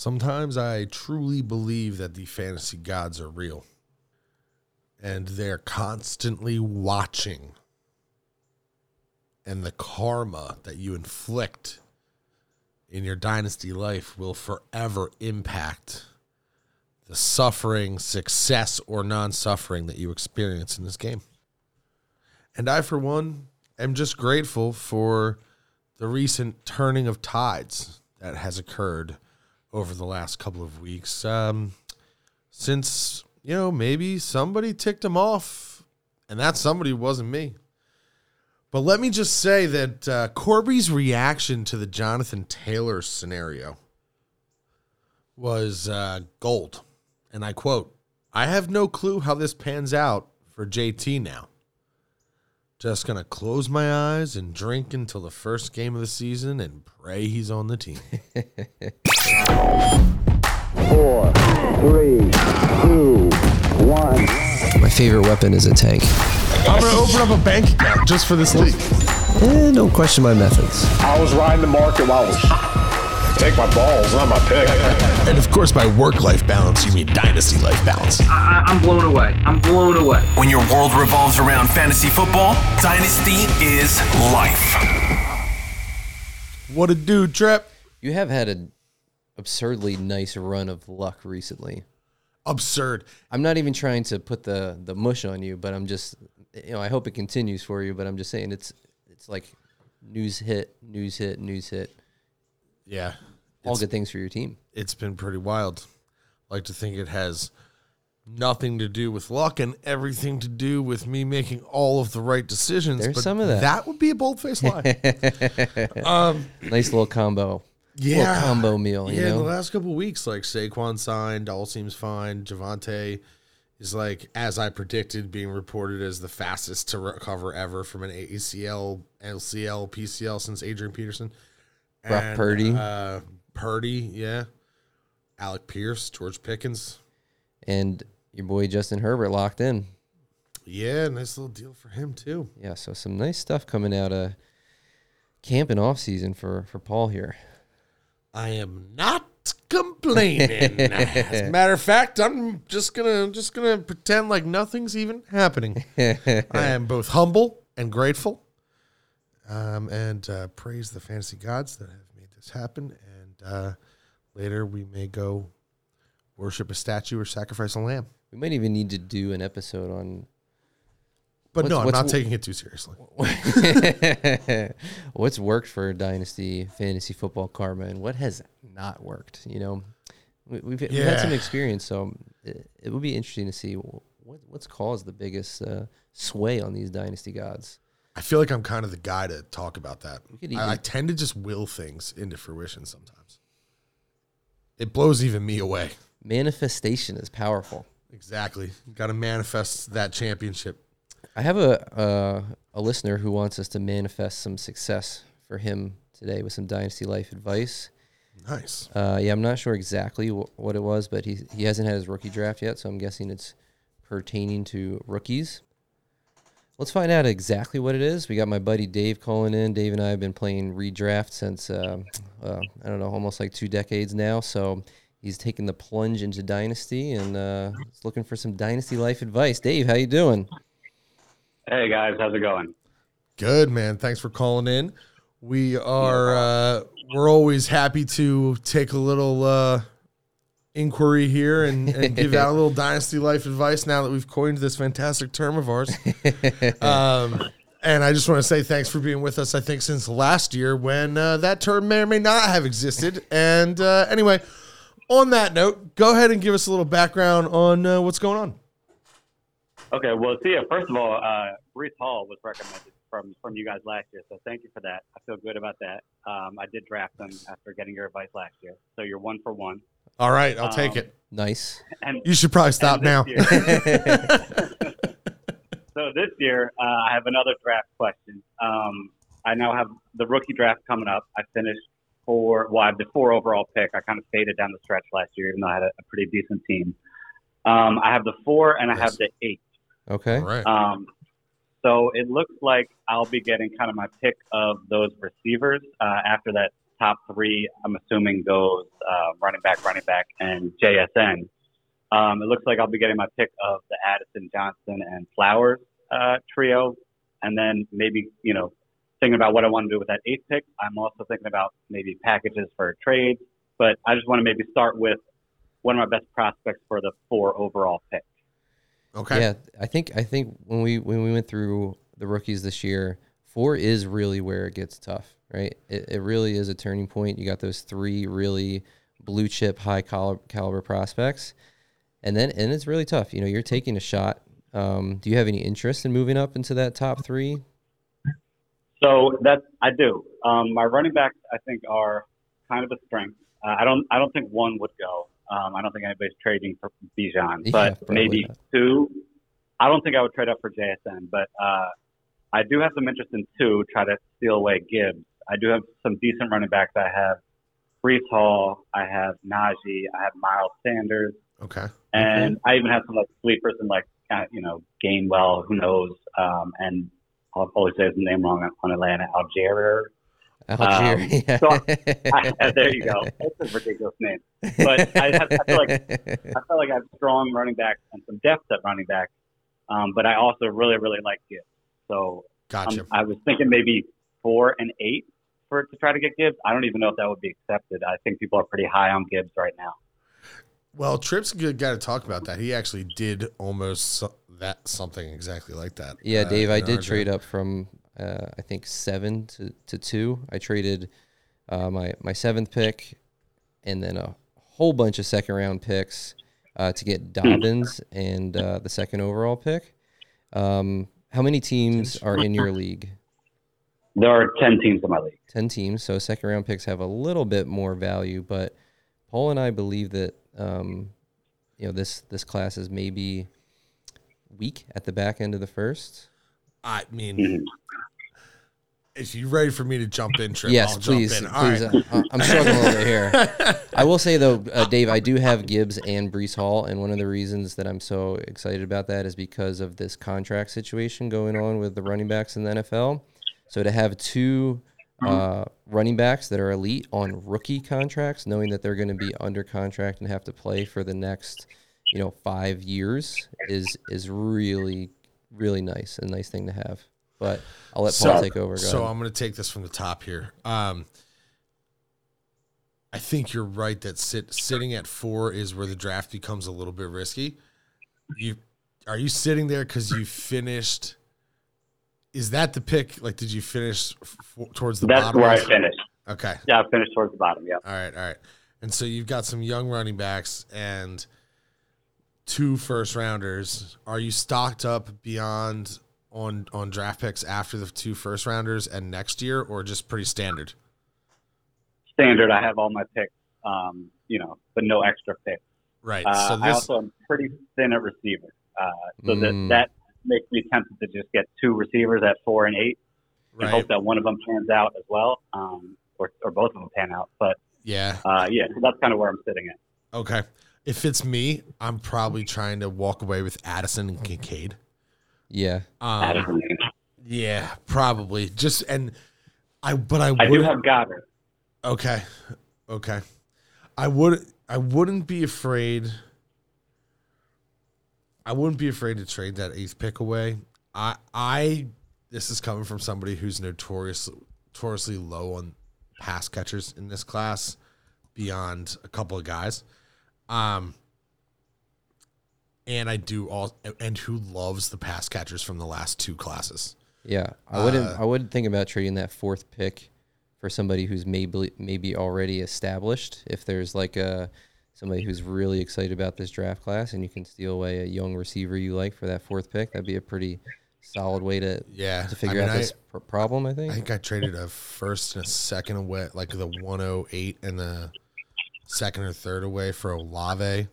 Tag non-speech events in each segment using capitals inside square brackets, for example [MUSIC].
Sometimes I truly believe that the fantasy gods are real and they're constantly watching. And the karma that you inflict in your dynasty life will forever impact the suffering, success, or non suffering that you experience in this game. And I, for one, am just grateful for the recent turning of tides that has occurred over the last couple of weeks. Um, since, you know, maybe somebody ticked him off, and that somebody wasn't me. But let me just say that uh, Corby's reaction to the Jonathan Taylor scenario was uh, gold. And I quote, I have no clue how this pans out for JT now. Just going to close my eyes and drink until the first game of the season and pray he's on the team. [LAUGHS] Four, three, two, one. My favorite weapon is a tank. I'm going to open up a bank account just for this league. Eh, don't question my methods. I was riding the market while I was hot. Take my balls, not my pick. [LAUGHS] And of course, by work life balance, you mean dynasty life balance. I, I'm blown away. I'm blown away. When your world revolves around fantasy football, Dynasty is life. What a dude, Trip. You have had an absurdly nice run of luck recently. Absurd. I'm not even trying to put the the mush on you, but I'm just you know I hope it continues for you. But I'm just saying it's it's like news hit, news hit, news hit. Yeah. All good things for your team. it's been pretty wild. I like to think it has nothing to do with luck and everything to do with me making all of the right decisions. There's but some of that. That would be a bold faced lie. [LAUGHS] um, Nice little combo. yeah, Little combo meal. You yeah, know. the last couple weeks, like Saquon signed, all seems fine. Javonte is like, as I predicted, being reported as the fastest to recover ever from an ACL, LCL, PCL since Adrian Peterson. Brock Purdy. uh, Purdy, yeah. Alec Pierce, George Pickens. and your boy Justin Herbert locked in. Yeah, nice little deal for him too. Yeah, so some nice stuff coming out of camp and off season for for Paul here. I am not complaining. [LAUGHS] As a matter of fact, I'm just gonna just gonna pretend like nothing's even happening. [LAUGHS] I am both humble and grateful, um, and uh, praise the fantasy gods that have made this happen. And uh, later we may go worship a statue or sacrifice a lamb. We might even need to do an episode on But no, I'm not taking it too seriously. [LAUGHS] what's worked for Dynasty Fantasy Football Karma and what has not worked. You know, we, we've, we've had some experience, so it, it would be interesting to see what what's caused the biggest uh, sway on these Dynasty gods. I feel like I'm kind of the guy to talk about that. I, I tend to just will things into fruition sometimes. It blows even me away. Manifestation is powerful. Exactly. Got to manifest that championship. I have a uh, a listener who wants us to manifest some success for him today with some Dynasty Life advice. Nice. Uh, yeah, I'm not sure exactly wh- what it was, but he he hasn't had his rookie draft yet, so I'm guessing it's pertaining to rookies. Let's find out exactly what it is. We got my buddy Dave calling in. Dave and I have been playing redraft since uh, uh, I don't know, almost like two decades now. So he's taking the plunge into Dynasty and uh, he's looking for some Dynasty life advice. Dave, how you doing? Hey guys, how's it going? Good, man. Thanks for calling in. We are uh we're always happy to take a little uh inquiry here and, and give out a little [LAUGHS] dynasty life advice now that we've coined this fantastic term of ours. um and I just want to say thanks for being with us. I think since last year when uh, that term may or may not have existed. And uh, anyway, on that note, go ahead and give us a little background on uh, what's going on. Okay, well, see, uh, first of all, uh, Breece Hall was recommended from from you guys last year, so thank you for that. I feel good about that. Um, I did draft him after getting your advice last year, so you're one for one. All right, I'll take Um, it. Nice. And You should probably stop now. year- [LAUGHS] so this year, uh, I have another draft question. Um, I now have the rookie draft coming up. I finished four. Well, I have the four overall pick. I kind of faded down the stretch last year, even though I had a, a pretty decent team. Um, I have the four, and I have the eight. Okay. All right. Um, so it looks like I'll be getting kind of my pick of those receivers uh, after that top three, I'm assuming goes uh, running back, running back, and JSN. Um, it looks like I'll be getting my pick of the Addison, Johnson, and Flowers uh, trio, and then maybe you know thinking about what I want to do with that eighth pick. I'm also thinking about maybe packages for trades, but I just want to maybe start with one of my best prospects for the four overall pick. Okay. Yeah, I think I think when we when we went through the rookies this year, four is really where it gets tough, right? It, it really is a turning point. You got those three really blue chip, high caliber, caliber prospects, and then and it's really tough. You know, you're taking a shot. Um, do you have any interest in moving up into that top three? So that I do. Um, my running backs, I think, are kind of a strength. Uh, I don't. I don't think one would go. Um, I don't think anybody's trading for Bijan, Yeah, but maybe not. two. I don't think I would trade up for JSN, but uh, I do have some interest in two. Try to steal away Gibbs. I do have some decent running backs. I have Breece Hall. I have Najee. I have Miles Sanders, Okay. and I even have some like sleepers and like kind of, you know Gainwell. Who knows? Um, and I'll always say his name wrong on Atlanta. Algier. Algier. Um, so I, [LAUGHS] there you go. That's a ridiculous name. But I, have, I feel like I feel like I have strong running backs and some depth at running back. Um, but I also really, really like Gibbs. So um, Gotcha. I was thinking maybe four and eight for to try to get Gibbs. I don't even know if that would be accepted. I think people are pretty high on Gibbs right now. Well, Tripp's a good guy to talk about that. He actually did almost that something exactly like that. Yeah, uh, Dave, I in our did trade draft. up from uh, I think seven to, to two. I traded uh, my my seventh pick and then a whole bunch of second round picks uh, to get [LAUGHS] Dobbins and uh, the second overall pick. Um, how many teams are in your league? There are ten teams in my league. 10 teams, so second round picks have a little bit more value, but Paul and I believe that um, you know this this class is maybe weak at the back end of the first. I mean, Mhm. if you're ready for me to jump in, Trip, Yes, I'll please. jump in. All please. right. uh, I'm struggling a little bit here. I will say though, uh, Dave, I do have Gibbs and Breece Hall, and one of the reasons that I'm so excited about that is because of this contract situation going on with the running backs in the NFL. So to have two uh, running backs that are elite on rookie contracts, knowing that they're going to be under contract and have to play for the next, you know, five years, is is really really nice. A nice thing to have. But I'll let Paul take over. Go so ahead. I'm going to take this from the top here. Um, I think you're right that sit, sitting at four is where the draft becomes a little bit risky. You are you sitting there because you finished? Is that the pick? Like, did you finish f- towards the That's bottom? That's where I finished. Okay. Yeah, I finished towards the bottom. Yeah. All right, all right. And so you've got some young running backs and two first rounders. Are you stocked up beyond on on draft picks after the two first rounders and next year, or just pretty standard? Standard. I have all my picks. Um, you know, but no extra picks. Right. Uh, so I also am pretty thin at receiver, uh, so Mm. that that makes me tempted to just get two receivers at four and eight, and hope that one of them pans out as well, um, or or both of them pan out. But Yeah. uh, yeah, so that's kind of where I'm sitting at. Okay. If it's me, I'm probably trying to walk away with Addison and Kincaid. yeah. Um, amazing. yeah, probably. Just and I, but I I would do have Goedert. Okay. Okay. I would I wouldn't be afraid I wouldn't be afraid to trade that eighth pick away. I I this is coming from somebody who's notorious notoriously low on pass catchers in this class beyond a couple of guys. Um and I do all and who loves the pass catchers from the last two classes. Yeah, I wouldn't. Uh, I wouldn't think about trading that fourth pick for somebody who's maybe maybe already established. If there's like a somebody who's really excited about this draft class, and you can steal away a young receiver you like for that fourth pick, that'd be a pretty solid way to Yeah. to figure I mean, out this pr- problem. I think. I think I traded a first and a second away, like the 108 and the second or third away for Olave.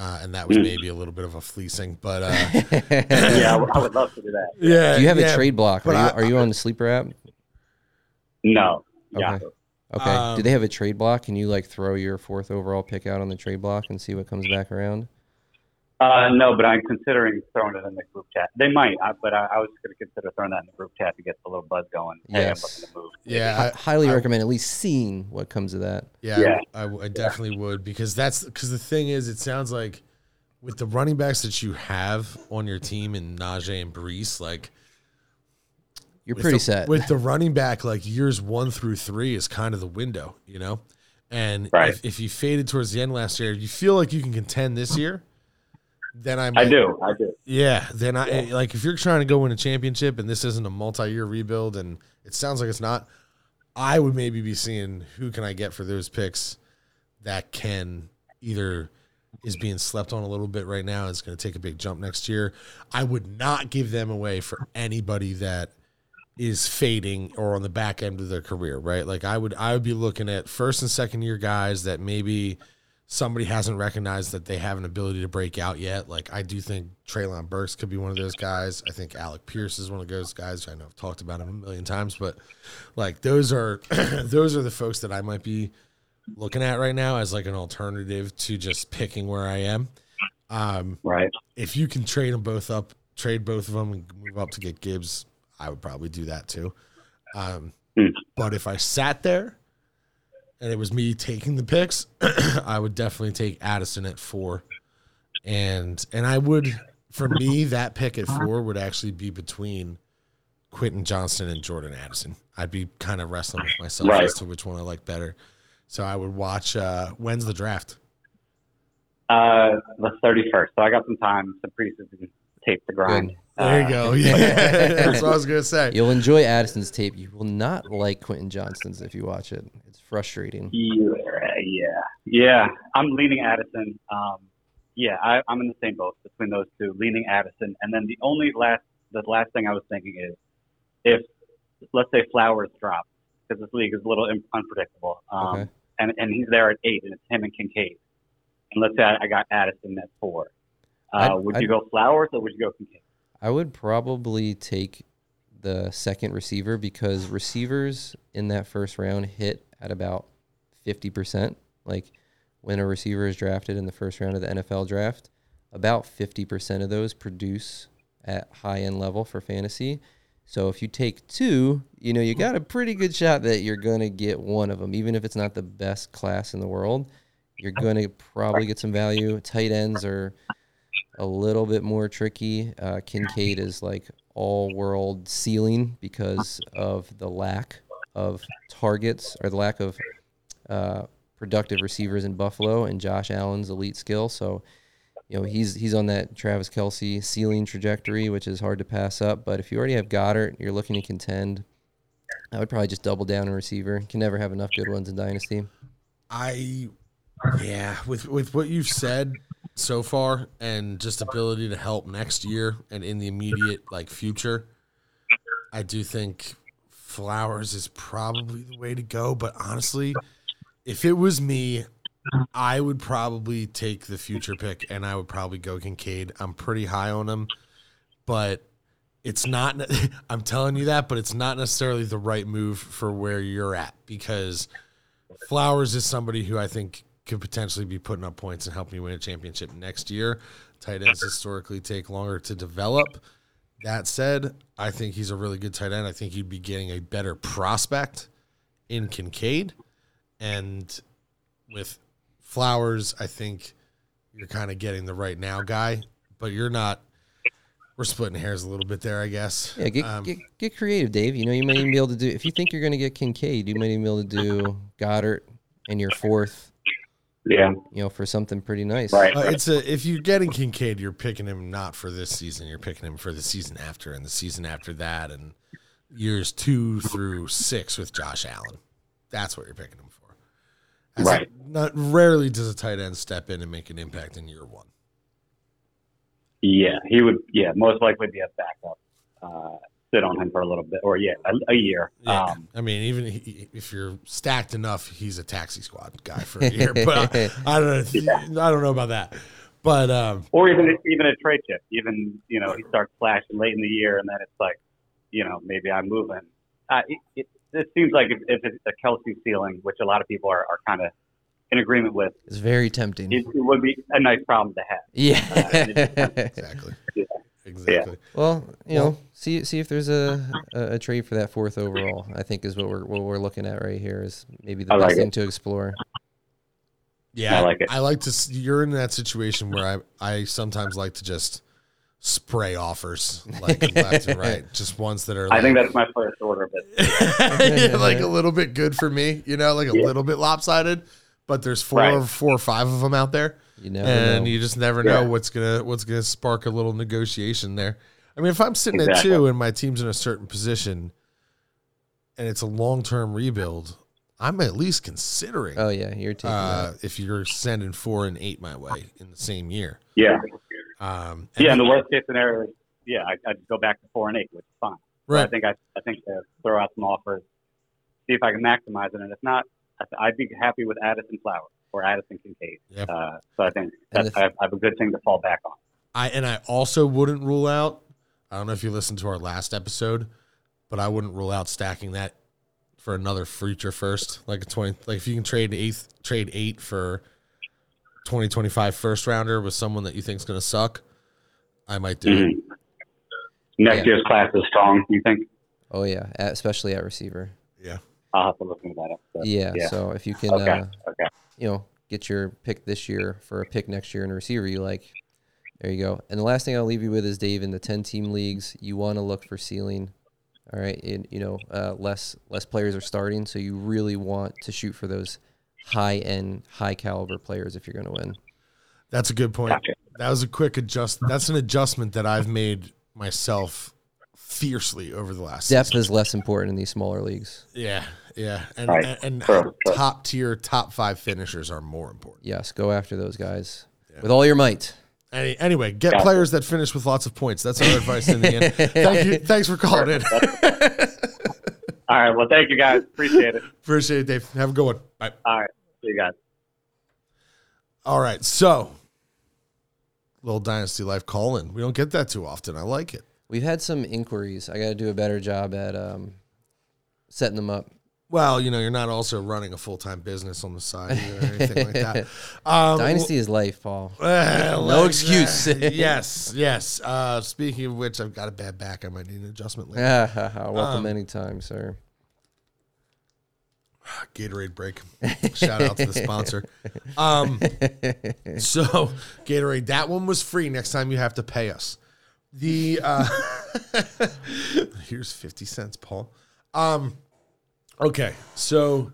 Uh, and that was maybe a little bit of a fleecing, but uh, [LAUGHS] Yeah, I would- I would love to do that. yeah. Do you have yeah, a trade block? Are but you, I- are you on the sleeper app? No. Okay. Yeah. Okay. Um, Do they have a trade block? Can you like throw your fourth overall pick out on the trade block and see what comes back around? Uh, no, but I'm considering throwing it in the group chat. They might, I, but I, I was going to consider throwing that in the group chat to get a little buzz going. Hey, I'm Yes. looking to move. Yeah, Hi- I, highly I- recommend at least seeing what comes of that. Yeah, Yeah. I, w- I definitely would because that's because the thing is, it sounds like with the running backs that you have on your team and Najee and Breece, like You're with pretty the, set. with the running back. Like years one through three is kind of the window, you know. And Right. if, if you faded towards the end last year, you feel like you can contend this year. Then I I do. I do. Yeah, then I like if you're trying to go win a championship and this isn't a multi-year rebuild and it sounds like it's not, I would maybe be seeing who can I get for those picks that can either is being slept on a little bit right now. It's going to take a big jump next year. I would not give them away for anybody that is fading or on the back end of their career, right? Like I would I would be looking at first and second year guys that maybe somebody hasn't recognized that they have an ability to break out yet. Like I do think Treylon Burks could be one of those guys. I think Alec Pierce is one of those guys. I know I've talked about him a million times, but like those are [CLEARS THROAT] those are the folks that I might be looking at right now as like an alternative to just picking where I am. Um, Right. if you can trade them both up, trade both of them and move up to get Gibbs, I would probably do that too. Um, but if I sat there and it was me taking the picks, [CLEARS THROAT] I would definitely take Addison at four, and and I would for me that pick at four would actually be between Quentin Johnston and Jordan Addison. I'd be kind of wrestling with myself Right. as to which one I like better. So I would watch. Uh, when's the draft? Uh, the 31st. So I got some time, some preseason tape to grind. Good. There you Uh, go. [LAUGHS] Yeah, that's what I was gonna say. You'll enjoy Addison's tape. You will not like Quentin Johnston's if you watch it. It's frustrating. Yeah, yeah, yeah. I'm leaning Addison. Um, yeah, I, I'm in the same boat between those two, leaning Addison. And then the only last, the last thing I was thinking is, if let's say Flowers drops, because this league is a little un- unpredictable, um, Okay. and and he's there at eight, and it's him and Kincaid. And let's say I, I got Addison at four. Uh, I'd- would I'd- you go Flowers or would you go Kincaid? I would probably take the second receiver because receivers in that first round hit at about 50%. Like when a receiver is drafted in the first round of the NFL draft, about 50% of those produce at high end level for fantasy. So if you take two, you know, you got a pretty good shot that you're going to get one of them, even if it's not the best class in the world. You're going to probably get some value. Tight ends are a little bit more tricky. Uh, Kincaid is like all world ceiling because of the lack of targets or the lack of uh, productive receivers in Buffalo and Josh Allen's elite skill. So, you know, he's he's on that Travis Kelce ceiling trajectory, which is hard to pass up. But if you already have Goedert, you're looking to contend. I would probably just double down on receiver. Can never have enough good ones in Dynasty. I yeah, with with what you've said so far and just ability to help next year and in the immediate like future, I do think Flowers is probably the way to go, but honestly, if it was me, I would probably take the future pick and I would probably go Kincaid. I'm pretty high on him, but it's not [LAUGHS] I'm telling you that, but it's not necessarily the right move for where you're at because Flowers is somebody who I think could potentially be putting up points and helping you win a championship next year. Tight ends historically take longer to develop. That said, I think he's a really good tight end. I think you'd be getting a better prospect in Kincaid. And with Flowers, I think you're kind of getting the right now guy, but you're not. We're splitting hairs a little bit there, I guess. Yeah, get, Um, get get creative, Dave. You know, you might even be able to do if you think you're going to get Kincaid, you might even be able to do Goedert in your fourth. Yeah, You know, for something pretty nice. right. Uh, it's a if you're getting Kincaid, you're picking him not for this season. You're picking him for the season after, and the season after that, and years two through six with Josh Allen. That's what you're picking him for. As a- Right. not rarely does a tight end step in and make an impact in year one. Yeah, he would. Yeah, most likely be a backup. Uh, sit on him for a little bit, or yeah, a, a year. Yeah, Um, I mean, even he, if you're stacked enough, he's a taxi squad guy for a year. but I, I don't know. [LAUGHS] I don't know about that. But um, or even even a trade chip. Even you know he starts flashing late in the year, and then it's like, you know, maybe I'm moving. Uh, it, it, it seems like if, if it's a Kelce ceiling, which a lot of people are, are kind of in agreement with. It's very tempting. It, it would be a nice problem to have. Yeah. [LAUGHS] Exactly. Yeah. Exactly. well, you know, see see if there's a, a, a trade for that fourth overall. I think is what we're what we're looking at right here is maybe the I best like thing it. to explore. Yeah, I like it. I like to. s- You're in that situation where I, I sometimes like to just spray offers like left and [LAUGHS] right, just ones that are. I Like, think that's my first order but yeah, [LAUGHS] [LAUGHS] like a little bit good for me, you know, like a little bit lopsided. But there's four, Right. four or five of them out there, You never and know. you just never know what's gonna what's gonna spark a little negotiation there. I mean, if I'm sitting at two and my team's in a certain position, and it's a long term rebuild, I'm at least considering oh yeah, you're taking uh, if you're sending four and eight my way in the same year. Yeah. Um, Yeah, and the worst case scenario yeah, I, I'd go back to four and eight, which is fine. So I think I, I think to throw out some offers, see if I can maximize it, and if not, I'd be happy with Addison Flowers or Addison Kincaid. Yep. Uh, so I think that's the- I have, I have a good thing to fall back on. I and I also wouldn't rule out. I don't know if you listened to our last episode, but I wouldn't rule out stacking that for another future first, like a twenty. Like if you can trade eighth, trade eight for 2025 first rounder with someone that you think is going to suck, I might do it. Mhm. Next Yeah. year's class is strong. You think? Oh yeah, especially at receiver. Yeah, I'll have to look to that episode. Yeah, Yeah. So if you can, Okay. uh, Okay. you know, get your pick this year for a pick next year and a receiver you like, there you go. And the last thing I'll leave you with is Dave in the ten team leagues. You want to look for ceiling. All right, and you know, uh, less less players are starting, so you really want to shoot for those high end, high caliber players if you're going to win. that's a good point. Gotcha. That was a quick adjust. That's an adjustment that I've made myself fiercely over the last. Depth season. is less important in these smaller leagues. Yeah, yeah, and Right. and, and True, true. top tier, top five finishers are more important. Yes, go after those guys with all your might. Any, anyway, get Gotcha. players that finish with lots of points. That's our advice in the end. [LAUGHS] Thank you. Thanks for calling in. All right. Well, thank you guys. Appreciate it. Appreciate it, Dave. Have a good one. Bye. All right. See you guys. All right, so little dynasty life call in. We don't get that too often. I like it. We've had some inquiries. I got to do a better job at um, setting them up. Well, you know, you're not also running a full time business on the side or anything like that. [LAUGHS] Um, Dynasty is life, Paul. [LAUGHS] well, No like excuse. [LAUGHS] yes, yes. Uh, speaking of which, I've got a bad back. I might need an adjustment later. Welcome Um, anytime, sir. [SIGHS] Gatorade break. Shout out to the sponsor. Um, so Gatorade, that one was free. Next time you have to pay us. The uh, [LAUGHS] here's fifty cents, Paul. Um, okay, so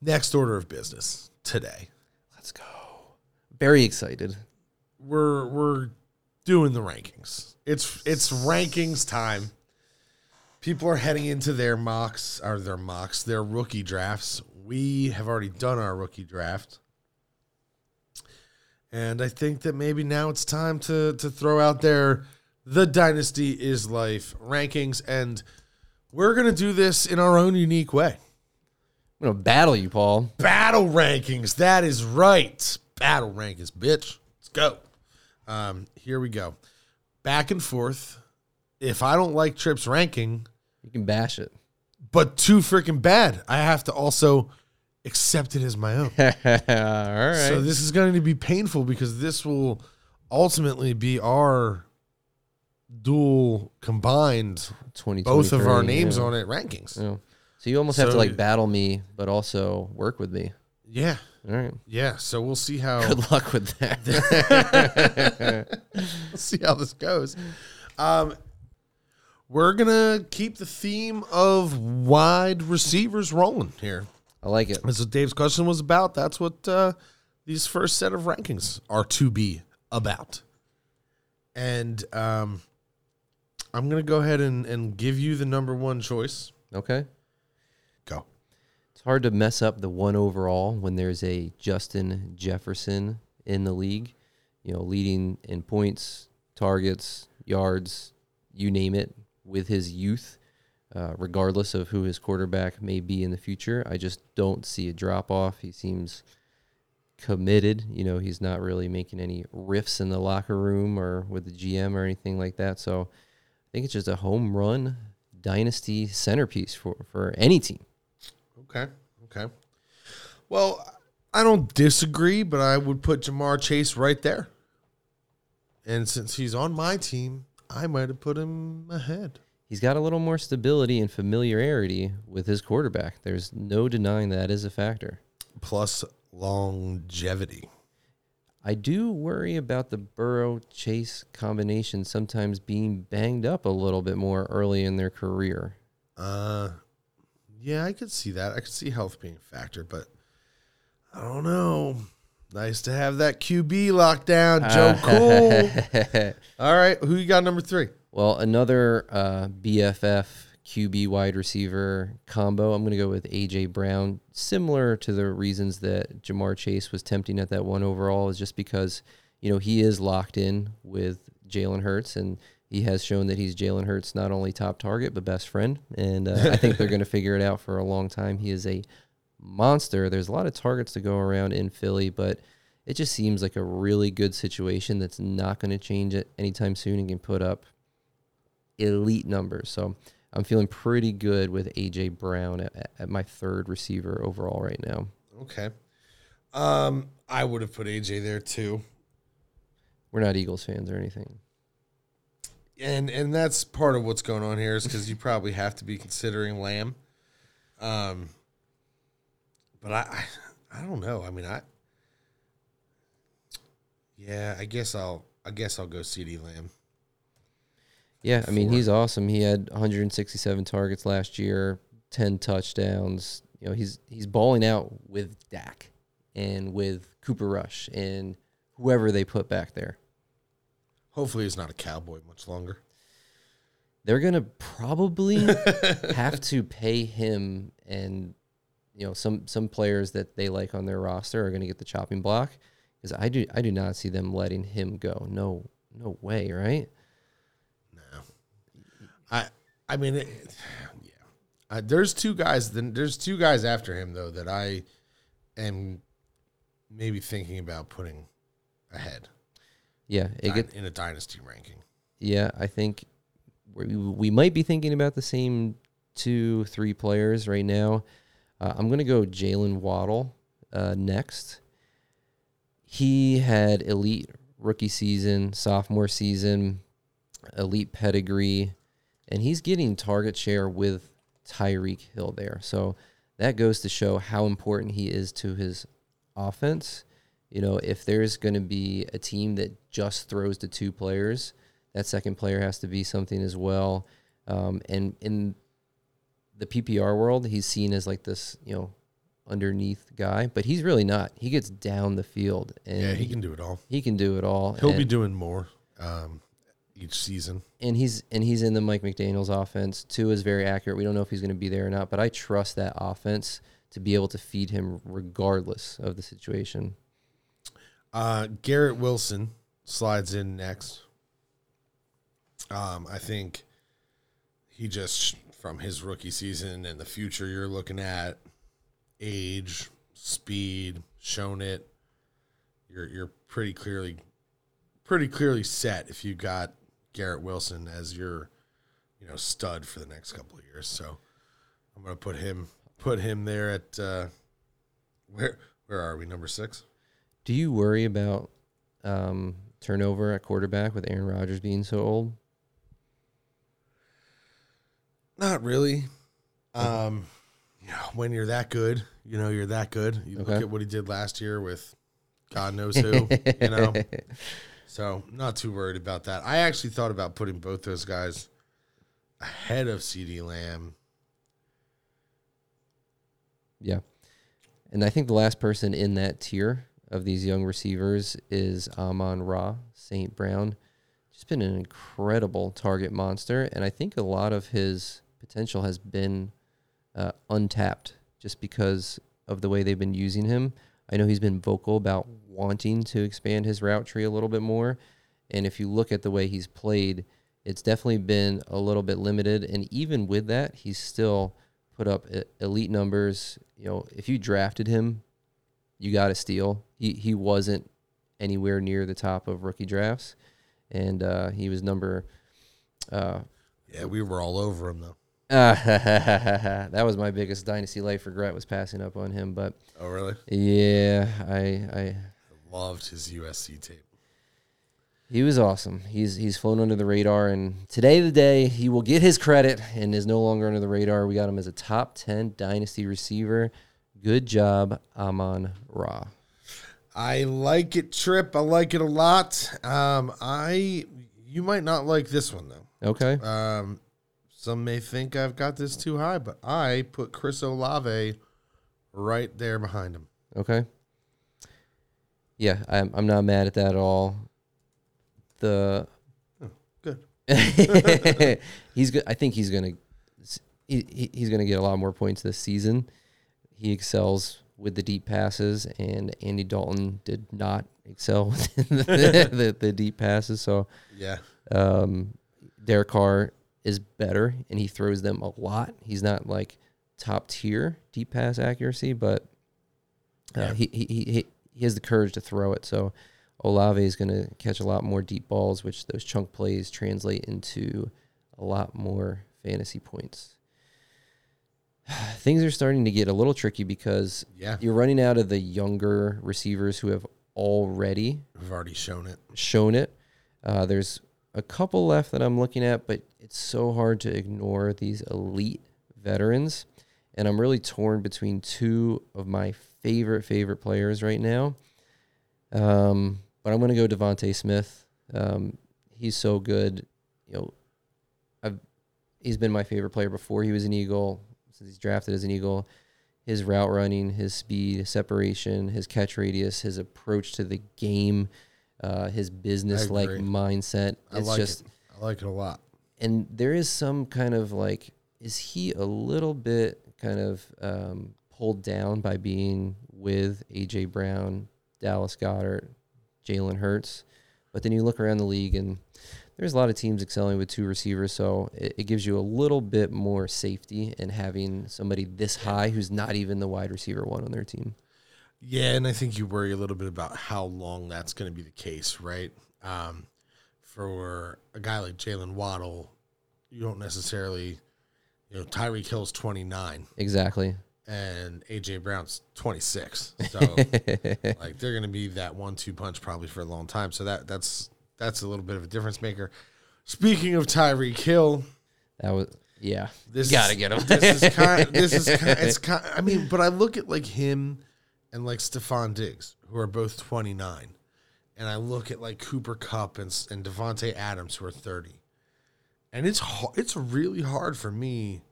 next order of business today. Let's go. Very excited. We're we're doing the rankings. It's it's rankings time. People are heading into their mocks or their mocks, their rookie drafts. We have already done our rookie draft. And I think that maybe now it's time to to throw out there the Dynasty is Life rankings and we're going to do this in our own unique way. I'm gonna battle you, Paul. Battle rankings. That is right. Battle rankings, bitch. Let's go. Um, here we go. Back and forth. If I don't like Trip's ranking, You can bash it. but too freaking bad, I have to also accept it as my own. [LAUGHS] All right. So this is going to be painful because this will ultimately be our dual combined, 20, both of our names yeah. on it rankings. Yeah. So you almost have to like battle me, but also work with me. Yeah. All right. Yeah. So we'll see how. [LAUGHS] Good luck with that. [LAUGHS] We'll see how this goes. Um, we're gonna keep the theme of wide receivers rolling here. I like it. That's what Dave's question was about. That's what uh, these first set of rankings are to be about. And um, I'm gonna go ahead and, and give you the number one choice. Okay. Go. It's hard to mess up the one overall when there's a Justin Jefferson in the league, you know, leading in points, targets, yards, you name it, with his youth, uh, regardless of who his quarterback may be in the future. I just don't see a drop off. He seems committed. You know, he's not really making any riffs in the locker room or with the GM or anything like that. So I think it's just a home run dynasty centerpiece for, for any team. Okay. Okay. Well, I don't disagree, but I would put Ja'Marr Chase right there. And since he's on my team, I might have put him ahead. He's got a little more stability and familiarity with his quarterback. There's no denying that is a factor. Plus longevity. I do worry about the Burrow Chase combination sometimes being banged up a little bit more early in their career. Uh, yeah, I could see that. I could see health being a factor, but I don't know. Nice to have that QB locked down, Joe [LAUGHS] Cool. All right, who you got number three? Well, another uh, BFF QB wide receiver combo. I'm going to go with AJ Brown. Similar to the reasons that Ja'Marr Chase was tempting at that one overall, is just because you know he is locked in with Jalen Hurts, and he has shown that he's Jalen Hurts' not only top target but best friend. And uh, I think they're going [LAUGHS] to figure it out for a long time. He is a monster. There's a lot of targets to go around in Philly, but it just seems like a really good situation that's not going to change it anytime soon and can put up elite numbers. So I'm feeling pretty good with AJ Brown at, at my third receiver overall right now. Okay. Um, I would have put AJ there too. We're not Eagles fans or anything. and and that's part of what's going on here is because you probably have to be considering Lamb. Um, but I, I, I don't know. I mean, I, yeah, I guess I'll, I guess I'll go CeeDee Lamb. Yeah, I mean he's awesome. He had 167 targets last year, 10 touchdowns. You know he's he's balling out with Dak and with Cooper Rush and whoever they put back there. Hopefully, he's not a cowboy much longer. they're gonna probably [LAUGHS] have to pay him and you know some some players that they like on their roster are gonna get the chopping block because I do I do not see them letting him go. No no way, right? I, I mean, it, yeah. Uh, there's two guys. Then there's two guys after him though that I am maybe thinking about putting ahead Yeah, it dy- get, in a dynasty ranking. yeah. I think we we might be thinking about the same two three players right now. Uh, I'm gonna go Jaylen Waddle uh, next. He had elite rookie season, sophomore season, elite pedigree, and he's getting target share with Tyreek Hill there. So that goes to show how important he is to his offense. You know, if there's going to be a team that just throws to two players, that second player has to be something as well. Um, and in the PPR world, he's seen as like this, you know, underneath guy, but he's really not. He gets down the field, and Yeah, he can do it all. he can do it all. He'll be doing more um, each season. and he's and he's in the Mike McDaniel's offense. Two is very accurate. We don't know if he's going to be there or not, but I trust that offense to be able to feed him regardless of the situation. Uh, Garrett Wilson slides in next. Um, I think he just from his rookie season and the future you're looking at, age, speed, shown it. You're you're pretty clearly pretty clearly set if you got Garrett Wilson as your you know stud for the next couple of years. So I'm gonna put him put him there at uh, where where are we number six? Do you worry about um, turnover at quarterback with Aaron Rodgers being so old? Not really. Um, you know, when you're that good, you know, you're that good. You look at what he did last year with God knows who, you know. [LAUGHS] So, not too worried about that. I actually thought about putting both those guys ahead of CeeDee Lamb. Yeah. And I think the last person in that tier of these young receivers is Amon Ra, St. Brown. Just been an incredible target monster. And I think a lot of his potential has been uh, untapped just because of the way they've been using him. I know he's been vocal about wanting to expand his route tree a little bit more. And if you look at the way he's played, it's definitely been a little bit limited. And even with that, he's still put up elite numbers. You know, if you drafted him, you got to steal. He he wasn't anywhere near the top of rookie drafts, and uh, he was number. Uh, Yeah, we were all over him though. [LAUGHS] that was my biggest dynasty life regret was passing up on him. But Oh, really? yeah, I, I Loved his USC tape. he was awesome. He's he's flown under the radar, and today the day he will get his credit and is no longer under the radar. We got him as a top ten dynasty receiver. Good job, Amon Ra. I like it, Trip. I like it a lot. Um, I you might not like this one though. Okay, Um, some may think I've got this too high, but I put Chris Olave right there behind him. okay. Yeah, I'm I'm not mad at that at all. The Good. [LAUGHS] he's good. I think he's gonna he, he- he's gonna get a lot more points this season. He excels with the deep passes, and Andy Dalton did not excel [LAUGHS] with the, the, the deep passes. So Yeah. um, Derek Carr is better, and he throws them a lot. He's not like top tier deep pass accuracy, but uh, Yeah. he, he he he has the courage to throw it. So Olave is going to catch a lot more deep balls, which those chunk plays translate into a lot more fantasy points. [SIGHS] Things are starting to get a little tricky because Yeah. you're running out of the younger receivers who have already We've already shown it. shown it. Uh, there's a couple left that I'm looking at, but it's so hard to ignore these elite veterans. And I'm really torn between two of my favorite, favorite players right now. Um, but I'm going to go DeVonta Smith. Um, he's so good. You know, I've he's been my favorite player before he was an Eagle. Since he's drafted as an Eagle, his route running, his speed, his separation, his catch radius, his approach to the game, uh, his business like mindset. I It's like just it. I like it a lot. and there is some kind of like is he a little bit kind of um, pulled down by being with AJ Brown, Dallas Goedert, Jalen Hurts? But then you look around the league and there's a lot of teams excelling with two receivers, so it, it gives you a little bit more safety in having somebody this high who's not even the wide receiver one on their team. Yeah, and I think you worry a little bit about how long that's going to be the case, right? Um, for a guy like Jaylen Waddle, you don't necessarily, you know, Tyreek Hill's 29 Exactly. And AJ Brown's 26. So, [LAUGHS] like, they're going to be that one-two punch probably for a long time. So that that's that's a little bit of a difference maker. Speaking of Tyreek Hill, That was yeah. this gotta is- get him. This is [LAUGHS] kind. This is kind. It's kind. I mean, but I look at like him and like Stefon Diggs, who are both twenty nine, and I look at like Cooper Kupp and and Davante Adams, who are thirty, and it's it's really hard for me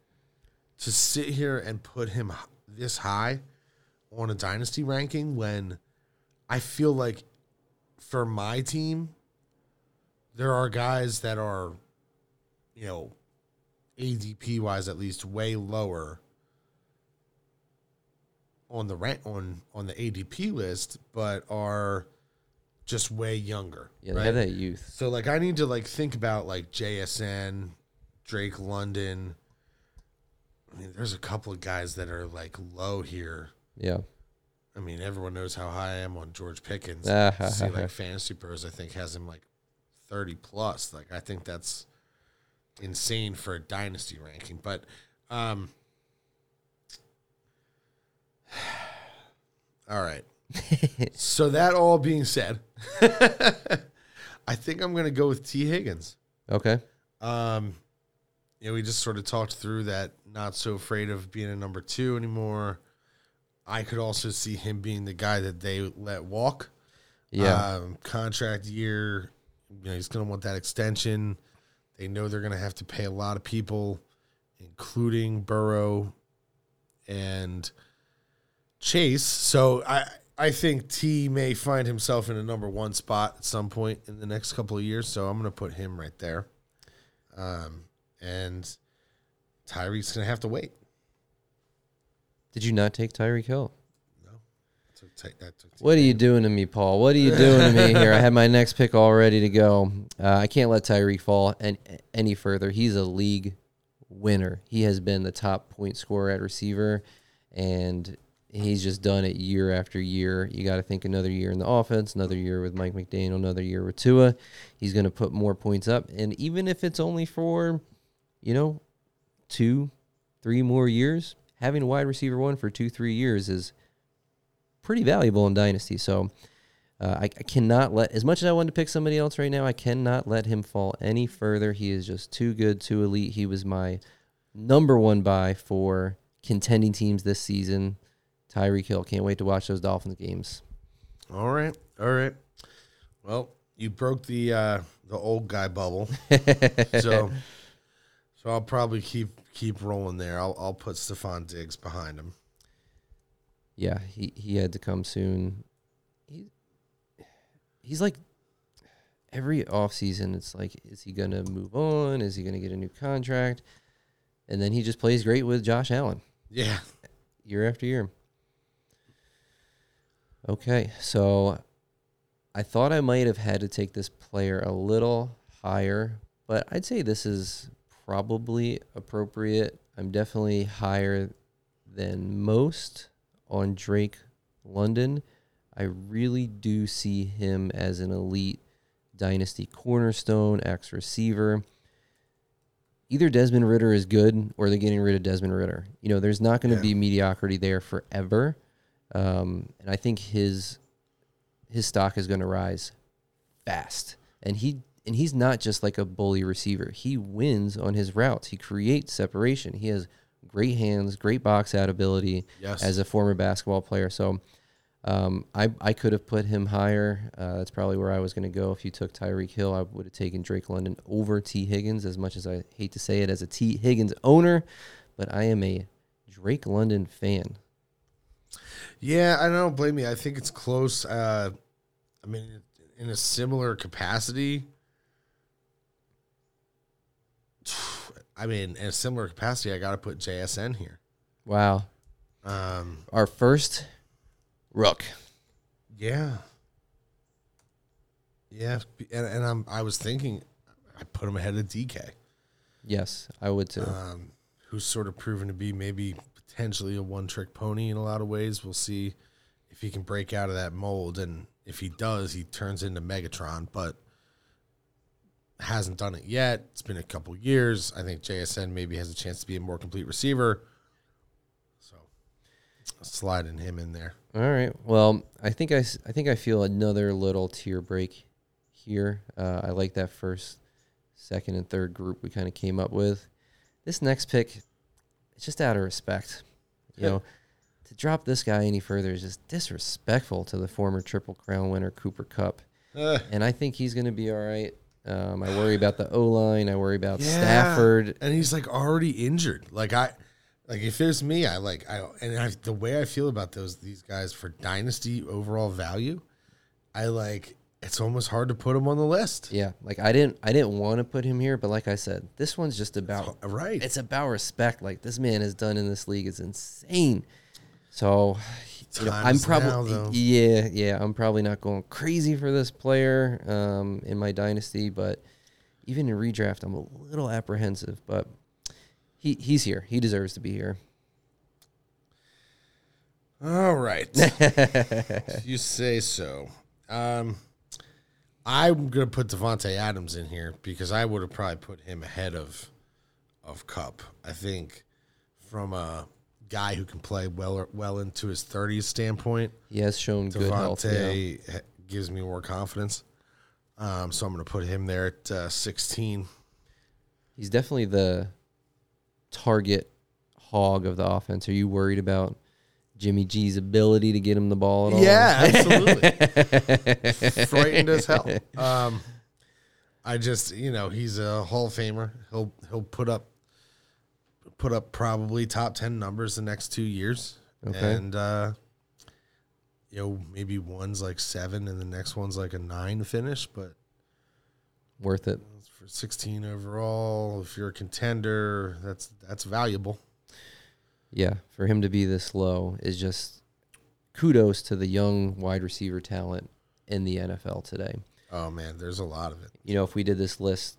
to sit here and put him this high on a dynasty ranking when I feel like for my team there are guys that are you know ADP wise at least way lower on the rank on on the ADP list, but are just way younger. Yeah, they right? have that youth. So like I need to like think about like JSN, Drake London. I mean, there's a couple of guys that are like low here. Yeah. I mean, everyone knows how high I am on George Pickens. Ah, See, like Fantasy Pros, I think has him like thirty plus. Like I think that's insane for a dynasty ranking. But um [SIGHS] all right. [LAUGHS] so that all being said, [LAUGHS] I think I'm gonna go with Tee Higgins. Okay. Um, you know, we just sort of talked through that. Not so afraid of being a number two anymore. I could also see him being the guy that they let walk. Yeah. Um, contract year. You know, he's going to want that extension. They know they're going to have to pay a lot of people, including Burrow and Chase. So I I think T may find himself in a number one spot at some point in the next couple of years. So I'm going to put him right there. Um, and Tyreek's going to have to wait. Did you not take Tyreek Hill? Took Ty- that took What are you doing to me, Paul? What are you doing to me [LAUGHS] here? I had my next pick all ready to go. Uh, I can't let Tyreek fall any, any further. He's a league winner. He has been the top point scorer at receiver, and he's just done it year after year. You got to think another year in the offense, another year with Mike McDaniel, another year with Tua. He's going to put more points up, and even if it's only for, you know, two, three more years, having a wide receiver one for two, three years is pretty valuable in Dynasty. So uh, I, I cannot let, as much as I wanted to pick somebody else right now, I cannot let him fall any further. He is just too good, too elite. He was my number one buy for contending teams this season. Tyreek Hill. Can't wait to watch those Dolphins games. All right, all right. Well, you broke the uh, the old guy bubble, [LAUGHS] so so I'll probably keep keep rolling there. I'll I'll put Stefon Diggs behind him. Yeah, he, he had to come soon. He he's like every offseason, it's like, is he gonna move on? Is he gonna get a new contract? And then he just plays great with Josh Allen Yeah, year after year. Okay, so I thought I might have had to take this player a little higher, but I'd say this is probably appropriate. I'm definitely higher than most on Drake London. I really do see him as an elite dynasty cornerstone, ex receiver. Either Desmond Ridder is good or they're getting rid of Desmond Ridder. You know, there's not going to Yeah. be mediocrity there forever. Um, and I think his his stock is going to rise fast. And he and he's not just like a bully receiver. He wins on his routes. He creates separation. He has great hands, great box out ability Yes. as a former basketball player. So um, I I could have put him higher. Uh, that's probably where I was going to go. If you took Tyreek Hill, I would have taken Drake London over Tee Higgins. As much as I hate to say it, as a Tee Higgins owner, but I am a Drake London fan. yeah. I don't blame me. I think it's close. Uh, I mean, in a similar capacity. I mean, in a similar capacity, I got to put JSN here. Wow, Um, our first rook. Yeah. Yeah, and, and I'm I was thinking I put him ahead of DK, Yes, I would too. um, who's sort of proven to be maybe potentially a one trick pony in a lot of ways. We'll see if he can break out of that mold, and if he does, he turns into Megatron, but hasn't done it yet. It's been a couple years. I think JSN maybe has a chance to be a more complete receiver, so sliding him in there. All right. Well, I think I, I think I feel another little tier break here. Uh, I like that first, second, and third group we kind of came up with. This next pick, it's just out of respect. You know, to drop this guy any further is just disrespectful to the former Triple Crown winner Cooper Kupp. Uh, And I think he's going to be all right. Um, I worry about the O line. I worry about Yeah. Stafford. and he's like already injured. Like I, like if it's me, I like I and I, the way I feel about those these guys for dynasty overall value, I like it's almost hard to put him on the list. Yeah, like I didn't I didn't want to put him here, but like I said, this one's just about Right. It's about respect. Like this man has done in this league is insane. So know, I'm probably now, yeah yeah I'm probably not going crazy for this player um, in my dynasty, but even in redraft I'm a little apprehensive. But he he's here. He deserves to be here. All right, [LAUGHS] you say so. Um, I'm gonna put Davante Adams in here because I would have probably put him ahead of of Kupp. I think from a guy who can play well well into his 30s standpoint. He has shown good health. Yeah. Davante gives me more confidence. Um, so I'm going to put him there at uh, 16. He's definitely the target hog of the offense. Are you worried about Jimmy G's ability to get him the ball at all? Yeah, [LAUGHS] absolutely. Frightened as hell. Um, I just, you know, he's a Hall of Famer. He'll he'll put up put up probably top 10 numbers the next 2 years. Okay. And uh you know, maybe one's like 7 and the next one's like a 9 finish, but Worth it. for 16 overall, if you're a contender, that's that's valuable. Yeah, for him to be this low is just kudos to the young wide receiver talent in the NFL today. Oh man, there's a lot of it. You know, if we did this list,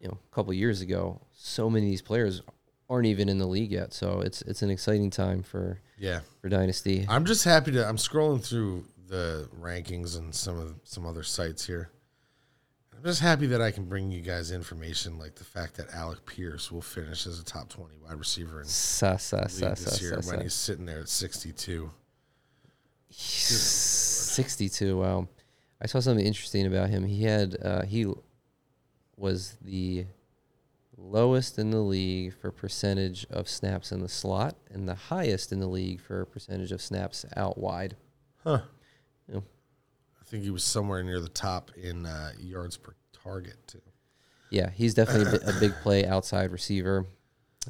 you know, a couple years ago, so many of these players aren't even in the league yet. So it's it's an exciting time for Yeah. for dynasty. I'm just happy to I'm scrolling through the rankings and some of some other sites here. I'm just happy that I can bring you guys information like the fact that Alec Pierce will finish as a top 20 wide receiver in Sa, sa, sa, this year when he's sitting there at 62. 62. Wow. I saw something interesting about him. He had uh, he was the lowest in the league for percentage of snaps in the slot and the highest in the league for percentage of snaps out wide. Huh. Yeah. I think he was somewhere near the top in uh, yards per target too, Yeah, he's definitely a big play outside receiver.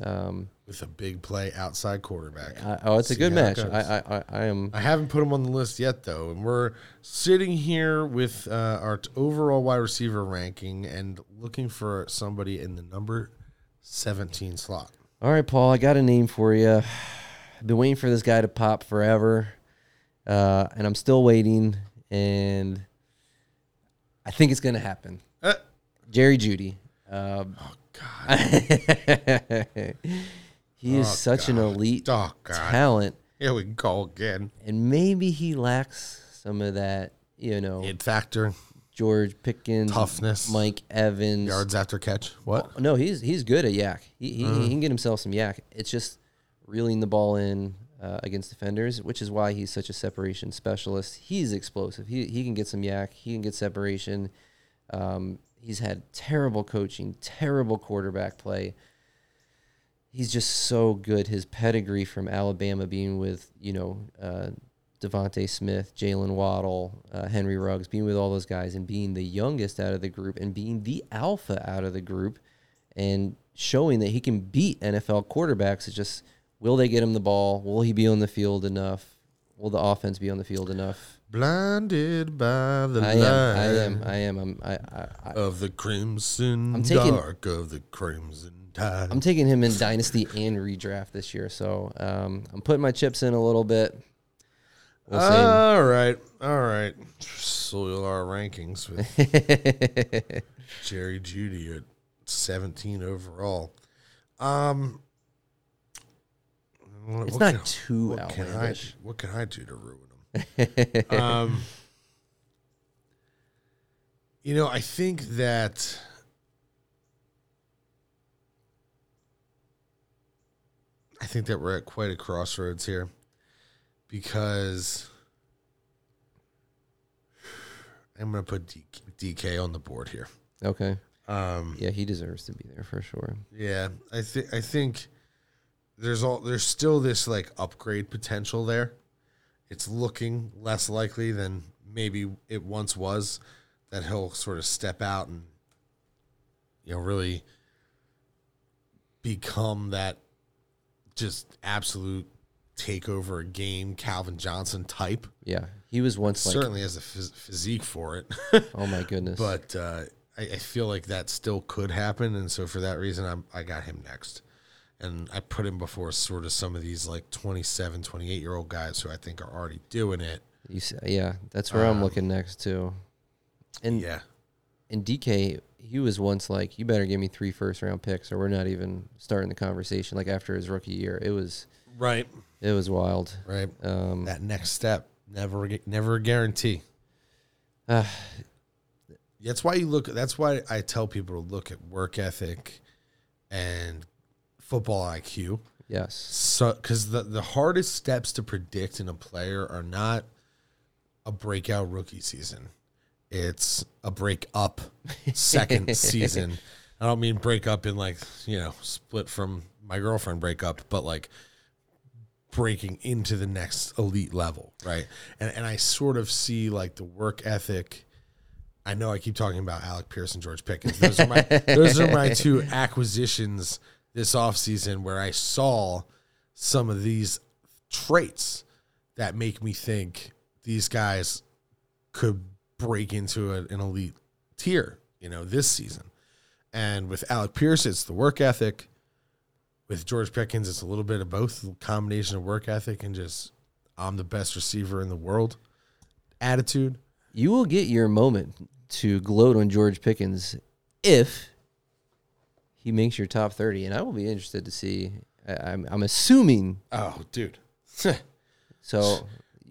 Um, with a big play outside quarterback. I, oh, it's a good it match. I, I, I, I am. I haven't put him on the list yet, though, and we're sitting here with uh, our t- overall wide receiver ranking and looking for somebody in the number seventeen slot. All right, Paul, I got a name for you. I've [SIGHS] been waiting for this guy to pop forever, uh, and I'm still waiting, and I think it's going to happen. Uh, Jerry Jeudy. Um, oh God! [LAUGHS] [LAUGHS] he is Oh, such an elite Oh talent, Here we go again. and maybe he lacks some of that, you know, It factor, George Pickens, Toughness. Mike Evans, yards after catch. What? No, he's he's good at YAC. He he, Mm. he can get himself some YAC. It's just reeling the ball in uh, against defenders, which is why he's such a separation specialist. He's explosive. He he can get some YAC. He can get separation. Um, he's had terrible coaching, terrible quarterback play. He's just so good. His pedigree from Alabama, being with you know uh, DeVonta Smith, Jaylen Waddle, uh, Henry Ruggs, being with all those guys, and being the youngest out of the group, and being the alpha out of the group, and showing that he can beat NFL quarterbacks. It's just will they get him the ball? Will he be on the field enough? Will the offense be on the field enough? Blinded by the I light am. I am. I am. I'm, I, I, I, of the crimson I'm taking- dark of the crimson I'm taking him in dynasty and redraft this year, so um, I'm putting my chips in a little bit. We'll. All right, all right. Soil our rankings with [LAUGHS] Jerry Jeudy at 17 overall. Um, It's what not can- too what can I What can I do to ruin them? [LAUGHS] um, you know, I think that I think that we're at quite a crossroads here because I'm going to put DK on the board here. Okay. Um, Yeah, he deserves to be there for sure. yeah, I think I think there's all there's still this like upgrade potential there. It's looking less likely than maybe it once was that he'll sort of step out and you know really become that just absolute takeover a game Calvin Johnson type. Yeah, he was once like, Certainly has a phys- physique for it. [LAUGHS] oh my goodness. but uh, I, I feel like that still could happen, and so for that reason, I'm, I got him next, and I put him before sort of some of these like 27, 28 year old guys who I think are already doing it. you s yeah, that's where I'm looking next too. And Um, Yeah, and DK, he was once like, you better give me three first round picks, or we're not even starting the conversation. Like after his rookie year, it was right, it was wild. right. Um, that next step never, a never a guarantee. [SIGHS] uh, That's why you look. That's why I tell people to look at work ethic and football IQ. yes, So, because the the hardest steps to predict in a player are not a breakout rookie season. It's a break up second [LAUGHS] season. I don't mean break up in like you know split from my girlfriend break up, but like breaking into the next elite level, right? And and I sort of see like the work ethic. I know I keep talking about Alec Pierce and George Pickens. Those are my those are my two [LAUGHS] acquisitions this offseason where I saw some of these traits that make me think these guys could break into a, an elite tier, you know, this season. And with Alec Pierce, it's the work ethic. With George Pickens, it's a little bit of both, a combination of work ethic and just I'm the best receiver in the world attitude. you will get your moment to gloat on George Pickens if he makes your top thirty, and I will be interested to see. I, I'm I'm assuming Oh, dude. [LAUGHS] so.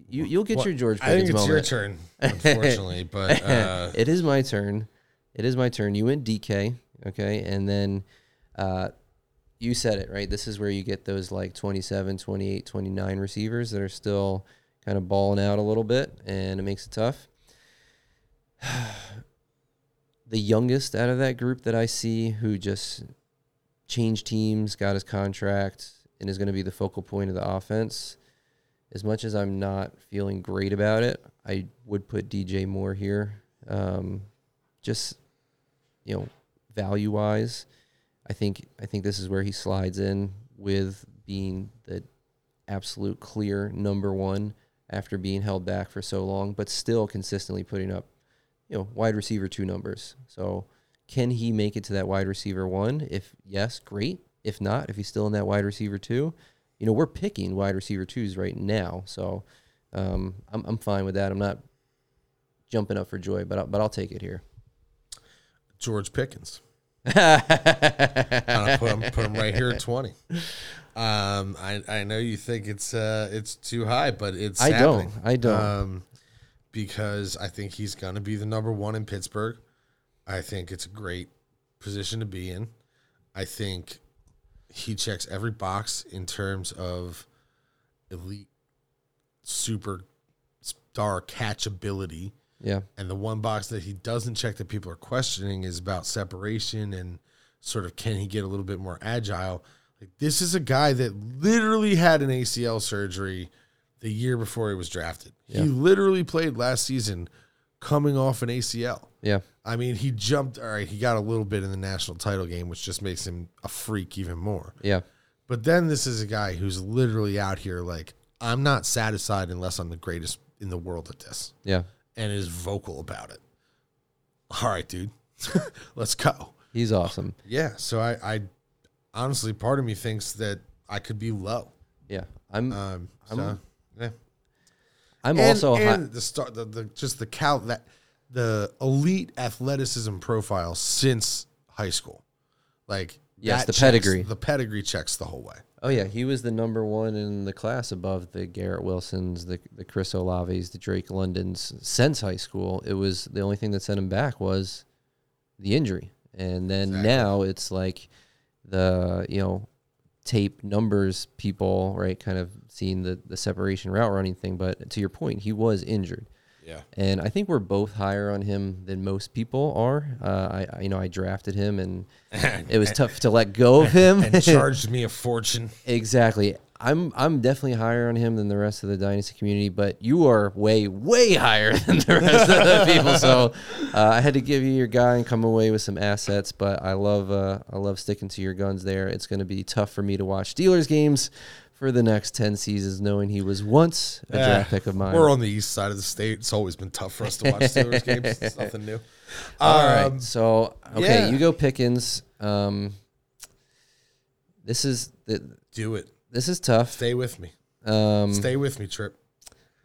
You you'll get your George I think it's moment. your turn, [LAUGHS] unfortunately, but [LAUGHS] uh, it is my turn. It is my turn. You went DK, okay, and then uh, you said it right. This is where you get those like 27, 28, 29 receivers that are still kind of balling out a little bit, and it makes it tough. [SIGHS] the youngest out of that group that I see who just changed teams, got his contract, and is going to be the focal point of the offense. As much as I'm not feeling great about it, I would put DJ Moore here. Um, just you know, value wise, I think I think this is where he slides in with being the absolute clear number one after being held back for so long, but still consistently putting up, you know, wide receiver two numbers. So can he make it to that wide receiver one? If yes, great. If not, if he's still in that wide receiver two, you know, we're picking wide receiver twos right now. So um, I'm I'm fine with that. I'm not jumping up for joy, but I, but I'll take it here. George Pickens. [LAUGHS] I'll put him, put him right here at twenty. Um, I I know you think it's uh it's too high, but it's I don't. I don't. Um, because I think he's gonna be the number one in Pittsburgh. I think it's a great position to be in. I think he checks every box in terms of elite super star catchability. Yeah. And the one box that he doesn't check that people are questioning is about separation and sort of can he get a little bit more agile. Like this is a guy that literally had an ACL surgery the year before he was drafted. Yeah. He literally played last season coming off an ACL. Yeah. I mean, he jumped. All right, he got a little bit in the national title game, which just makes him a freak even more. Yeah. But then this is a guy who's literally out here like, I'm not satisfied unless I'm the greatest in the world at this, Yeah. and is vocal about it. All right, dude, [LAUGHS] let's go. He's awesome. Yeah. So I, I honestly, part of me thinks that I could be low. Yeah. I'm Um, so, I'm- yeah. I'm and, also and hi- the start the, the just the cal that the elite athleticism profile since high school like Yes, the checks- pedigree. the pedigree checks the whole way Oh yeah, he was the number one in the class above the Garrett Wilsons, the the Chris Olaves, the Drake Londons since high school. It was the only thing that sent him back was the injury, and then Exactly. now it's like the you know tape numbers people right kind of seeing the the separation route running thing. But to your point, he was injured. Yeah And I think we're both higher on him than most people are. Uh, I, you know, I drafted him, and [LAUGHS] it was tough to let go of him. and [LAUGHS] charged me a fortune Exactly. I'm I'm definitely higher on him than the rest of the dynasty community, but you are way way higher [LAUGHS] than the rest of the people. So uh, I had to give you your guy and come away with some assets. But I love uh, I love sticking to your guns there. It's going to be tough for me to watch Steelers games for the next ten seasons, knowing he was once a draft pick of mine. we're on the east side of the state it's always been tough for us to watch Steelers games it's [LAUGHS] nothing new All right. Um, So okay, yeah. you go Pickens. Um, this is th- do it this is tough. stay with me Um, stay with me trip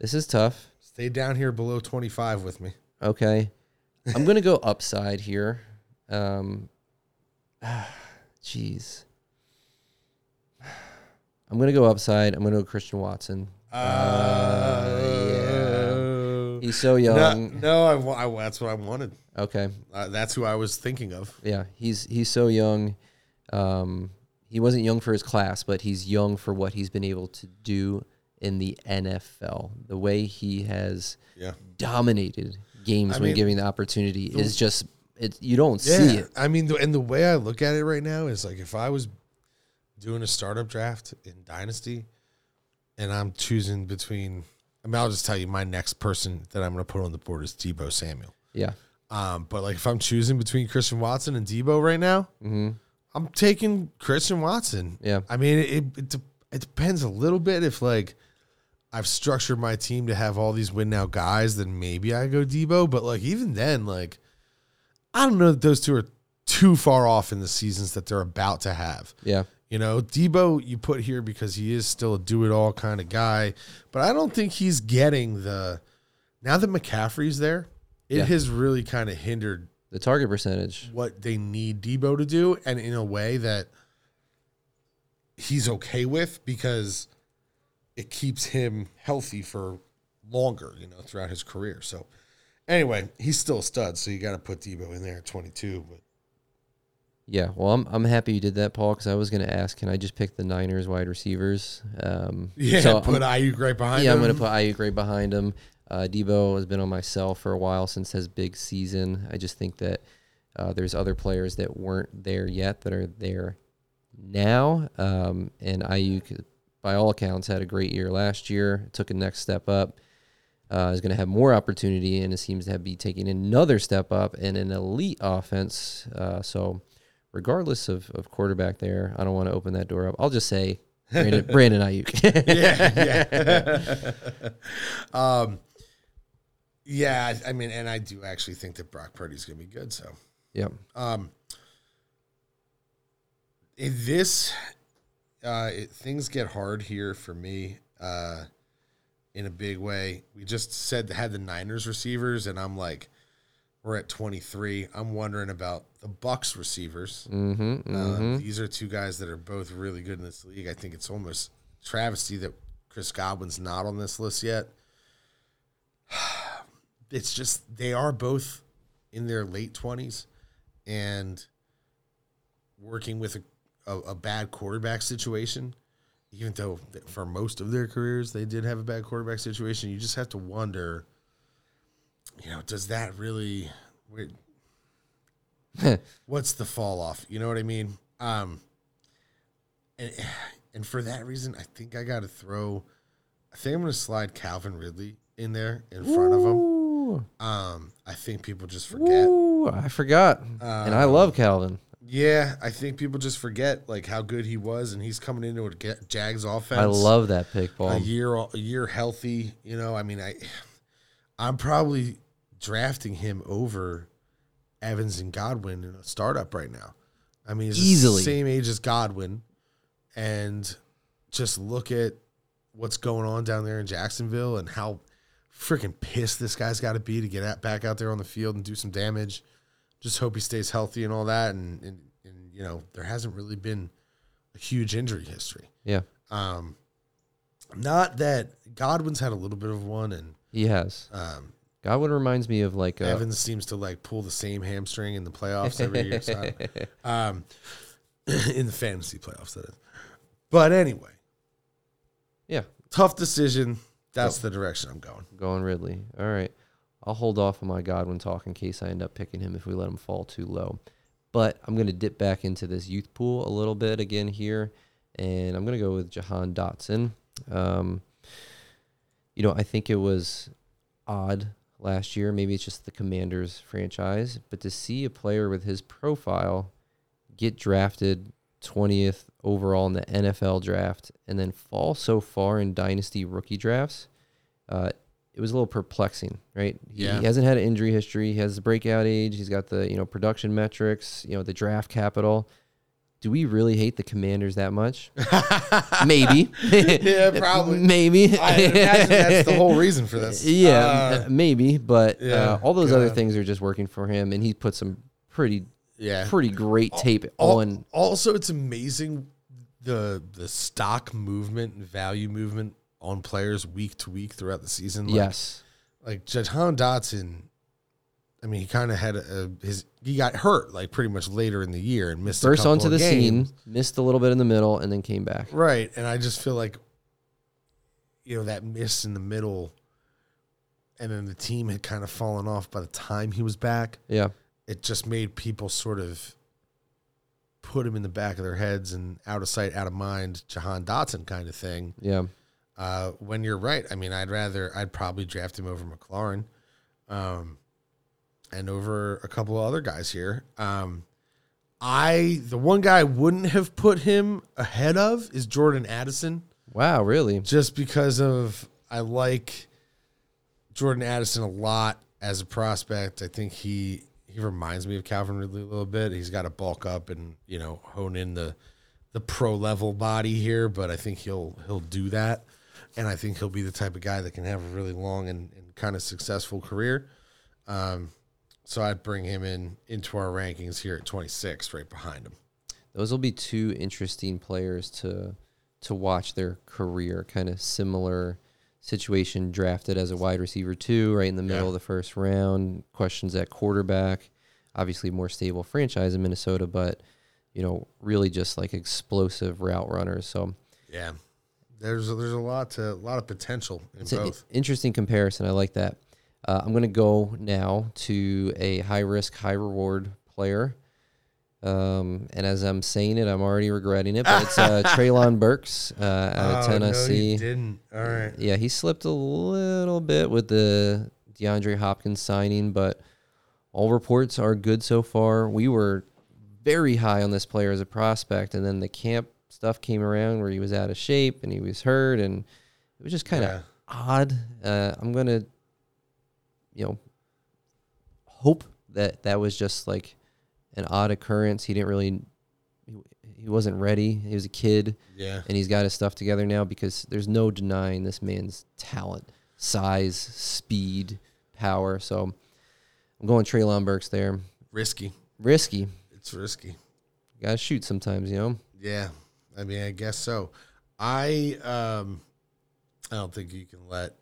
this is tough. stay down here below 25 with me Okay. I'm going to go upside here. Um, [SIGHS] jeez. I'm going to go upside. I'm going to go Christian Watson. uh, yeah. He's so young. no I, wa- I, that's what I wanted Okay. uh, that's who I was thinking of Yeah, he's he's so young. Um, he wasn't young for his class, but he's young for what he's been able to do in the NFL. The way he has yeah dominated games I when mean, given the opportunity is just it. You don't see it. I mean, the, and the way I look at it right now is like if I was doing a startup draft in Dynasty and I'm choosing between, I mean, I'll just tell you my next person that I'm going to put on the board is Deebo Samuel. Yeah. Um, but like if I'm choosing between Christian Watson and Deebo right now, hmm I'm taking Christian Watson. Yeah. I mean, it, it, de- it depends a little bit if like I've structured my team to have all these win now guys, then maybe I go Deebo. But like even then, like I don't know that those two are too far off in the seasons that they're about to have. Yeah. You know, Deebo you put here because he is still a do it all kind of guy, but I don't think he's getting the now that McCaffrey's there, it Yeah. has really kind of hindered The target percentage. what they need Deebo to do, and in a way that he's okay with because it keeps him healthy for longer, you know, throughout his career. So Anyway, he's still a stud, so you got to put Deebo in there at 22. But Yeah, well, I'm I'm happy you did that, Paul, because I was going to ask, can I just pick the Niners wide receivers? Um, yeah, so put I'm, Aiyuk right behind yeah, him. I'm going to put Aiyuk right behind him. Uh, Deebo has been on my sell for a while since his big season. I just think that uh, there's other players that weren't there yet that are there now. Um, and Aiyuk, by all accounts, had a great year last year. Took a next step up. Uh, is going to have more opportunity and it seems to have be taking another step up in an elite offense. Uh, so, regardless of, of quarterback there, I don't want to open that door up. I'll just say Brandon, [LAUGHS] Brandon Aiyuk. yeah, yeah. [LAUGHS] um, yeah, I mean, and I do actually think that Brock Purdy's going to be good. So, yep. um, in this, uh, it, things get hard here for me. Uh, in a big way. We just said had the Niners receivers, and I'm like, we're at 23. I'm wondering about the Bucs receivers. Mm-hmm, Uh, these are two guys that are both really good in this league. I think it's almost travesty that Chris Godwin's not on this list yet. [SIGHS] It's just they are both in their late 20s and working with a, a, a bad quarterback situation. Even though for most of their careers they did have a bad quarterback situation, you just have to wonder, you know, does that really? [LAUGHS] what's the fall off? You know what I mean? Um, and and for that reason, I think I got to throw. I think I'm going to slide Calvin Ridley in there in front of him. Um, I think people just forget. ooh, I forgot. and I love Calvin. Yeah, I think people just forget like how good he was, and he's coming into a Ja- Jags offense. I love that pick, Paul. a year a year healthy. You know, I mean, I I'm probably drafting him over Evans and Godwin in a startup right now. I mean, he's the Easily. same age as Godwin, and just look at what's going on down there in Jacksonville and how freaking pissed this guy's got to be to get at, back out there on the field and do some damage. Just hope he stays healthy and all that. And, and, and you know, there hasn't really been a huge injury history. Yeah, Um, not that Godwin's had a little bit of one, and he has. um, Godwin reminds me of like uh, Evans seems to like pull the same hamstring in the playoffs every year. So, [LAUGHS] um, [CLEARS THROAT] in the fantasy playoffs, that is. But anyway, yeah, tough decision. That's the direction I'm going. going Ridley. All right. I'll hold off on my Godwin talk in case I end up picking him if we let him fall too low. But I'm going to dip back into this youth pool a little bit again here. And I'm going to go with Jahan Dotson. Um, you know, I think it was odd last year. Maybe it's just the Commanders franchise. But to see a player with his profile get drafted 20th overall in the NFL draft and then fall so far in dynasty rookie drafts, uh, it was a little perplexing, right? He, Yeah. he hasn't had an injury history. He has the breakout age. He's got the you know production metrics. You know the draft capital. Do we really hate the Commanders that much? [LAUGHS] Maybe. Yeah, probably. [LAUGHS] Maybe. I imagine that's the whole reason for this. [LAUGHS] yeah, Uh, maybe. But yeah, uh, all those other things are just working for him, and he put some pretty, yeah. pretty great tape Al- on. Also, it's amazing the the stock movement and value movement on players week to week throughout the season. Like, yes. like Jahan Dotson. I mean, he kind of had a, a- his he got hurt like pretty much later in the year and missed Burst couple onto of the games. scene, missed a little bit in the middle, and then came back. Right. And I just feel like, you know, that miss in the middle, and then the team had kind of fallen off by the time he was back. Yeah. It just made people sort of put him in the back of their heads and out of sight, out of mind, Jahan Dotson kind of thing. Yeah. Uh, when you're right, I mean, I'd rather, I'd probably draft him over McLaurin, um, and over a couple of other guys here. Um, I, the one guy I wouldn't have put him ahead of is Jordan Addison, Wow. Really? just because of I like Jordan Addison a lot as a prospect. I think he he reminds me of Calvin Ridley a little bit. He's got to bulk up and you know hone in the the pro level body here, but I think he'll he'll do that, and I think he'll be the type of guy that can have a really long and, and kind of successful career. Um, so I'd bring him in into our rankings here at 26, right behind him. Those will be two interesting players to to watch their career, kind of similar situation drafted as a wide receiver too, right in the middle Yeah. of the first round. Questions at quarterback. Obviously, more stable franchise in Minnesota, but you know, really just like explosive route runners. So Yeah. There's there's a lot to a lot of potential in it's an both. interesting comparison. I like that. Uh, I'm going to go now to a high risk, high reward player. Um, and as I'm saying it, I'm already regretting it, but it's uh, [LAUGHS] Treylon Burks uh, out of Tennessee. Oh, No, you didn't. All right. Yeah, he slipped a little bit with the DeAndre Hopkins signing, but all reports are good so far. We were very high on this player as a prospect, and then the camp stuff came around where he was out of shape and he was hurt, and it was just kind of Yeah. odd. Uh, I'm gonna, you know, hope that that was just like an odd occurrence. He didn't really, he, he wasn't ready. He was a kid Yeah. and he's got his stuff together now because there's no denying this man's talent, size, speed, power. So I'm going Treylon Burks there. Risky. Risky. It's risky. Got to shoot sometimes, you know. Yeah. I mean, I guess so. I um I don't think you can let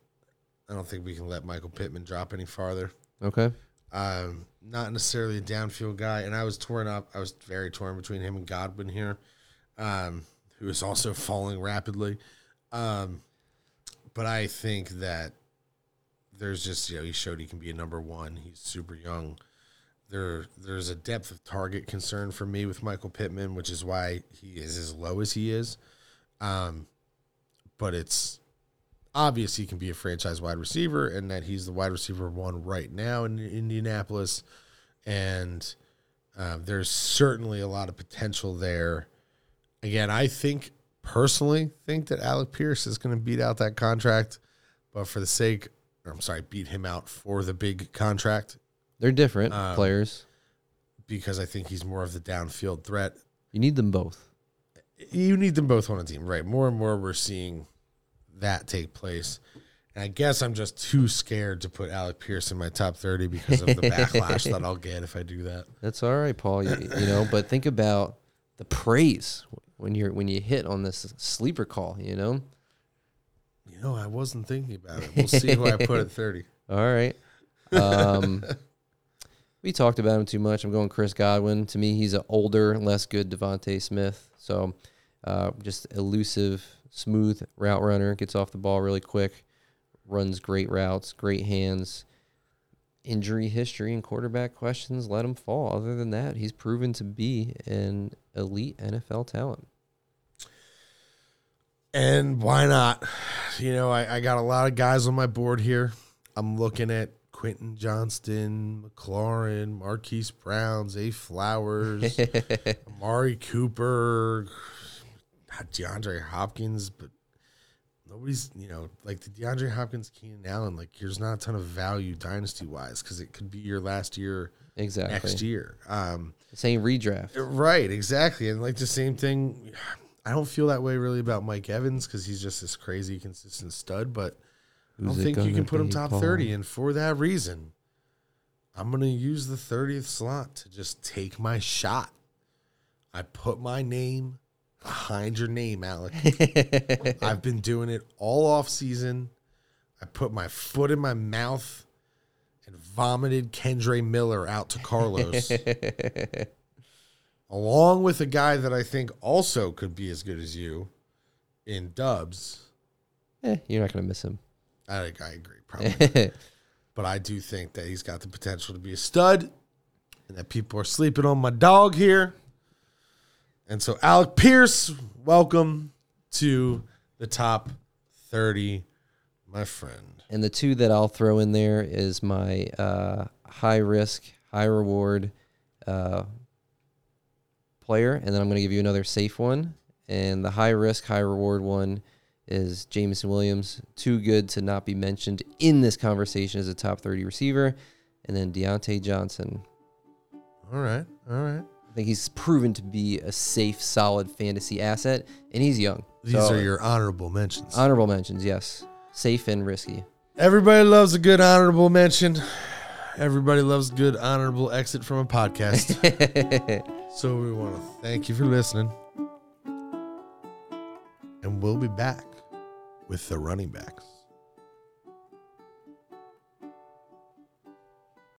I don't think we can let Michael Pittman drop any farther. Okay. Um, not necessarily a downfield guy, and I was torn up. I was very torn between him and Godwin here, um, who is also falling rapidly. Um, but I think that there's just you know he showed he can be a number one. He's super young. There, there's a depth of target concern for me with Michael Pittman, which is why he is as low as he is. Um, but it's obvious he can be a franchise wide receiver and that he's the wide receiver one right now in Indianapolis. And um, there's certainly a lot of potential there. Again, I think personally think that Alec Pierce is going to beat out that contract, but for the sake, or I'm sorry, beat him out for the big contract They're different Um, players. because I think he's more of the downfield threat. You need them both. you need them both on a team, right? More and more we're seeing that take place. And I guess I'm just too scared to put Alec Pierce in my top 30 because of the backlash that I'll get if I do that. [LAUGHS] That's all right, Paul. You, you know, but think about the praise when you're when you hit on this sleeper call. You know. You know, I wasn't thinking about it. We'll see who I put at 30. [LAUGHS] All right. Um, we talked about him too much. I'm going Chris Godwin. To me, he's an older, less good DeVonta Smith. So, uh, just elusive, smooth route runner. Gets off the ball really quick. Runs great routes, great hands. Injury history and quarterback questions let him fall. Other than that, he's proven to be an elite NFL talent. And why not? You know, I, I got a lot of guys on my board here. I'm looking at Quentin Johnston, McLaurin, Marquise Brown, Zay Flowers, [LAUGHS] Amari Cooper, DeAndre Hopkins, but nobody's, you know, like the DeAndre Hopkins, Keenan Allen, like there's not a ton of value dynasty wise because it could be your last year Exactly. next year. Um, Same redraft. Right, exactly. And like the same thing, I don't feel that way really about Mike Evans because he's just this crazy, consistent stud. But I don't think you can put him top Paul? 30. And for that reason, I'm going to use the 30th slot to just take my shot. I put my name behind your name, Alec. [LAUGHS] I've been doing it all off season. I put my foot in my mouth and vomited Kendre Miller out to Carlos [LAUGHS] along with a guy that I think also could be as good as you in Dubs. Eh, you're not going to miss him. I, I agree, [LAUGHS] probably. but I do think that he's got the potential to be a stud and that people are sleeping on my dog here. And so, Alec Pierce, welcome to the top 30, my friend. And the two that I'll throw in there is my uh, high risk, high reward uh, player, and then I'm going to give you another safe one. And the high risk, high reward one is Jameson Williams, too good to not be mentioned in this conversation as a top 30 receiver. And then Diontae Johnson. All right. All right. I think he's proven to be a safe, solid fantasy asset, and he's young. These So, are your honorable mentions. honorable mentions, yes. Safe and risky. Everybody loves a good honorable mention. Everybody loves good honorable exit from a podcast. [LAUGHS] so we want to thank you for listening. And we'll be back with the running backs.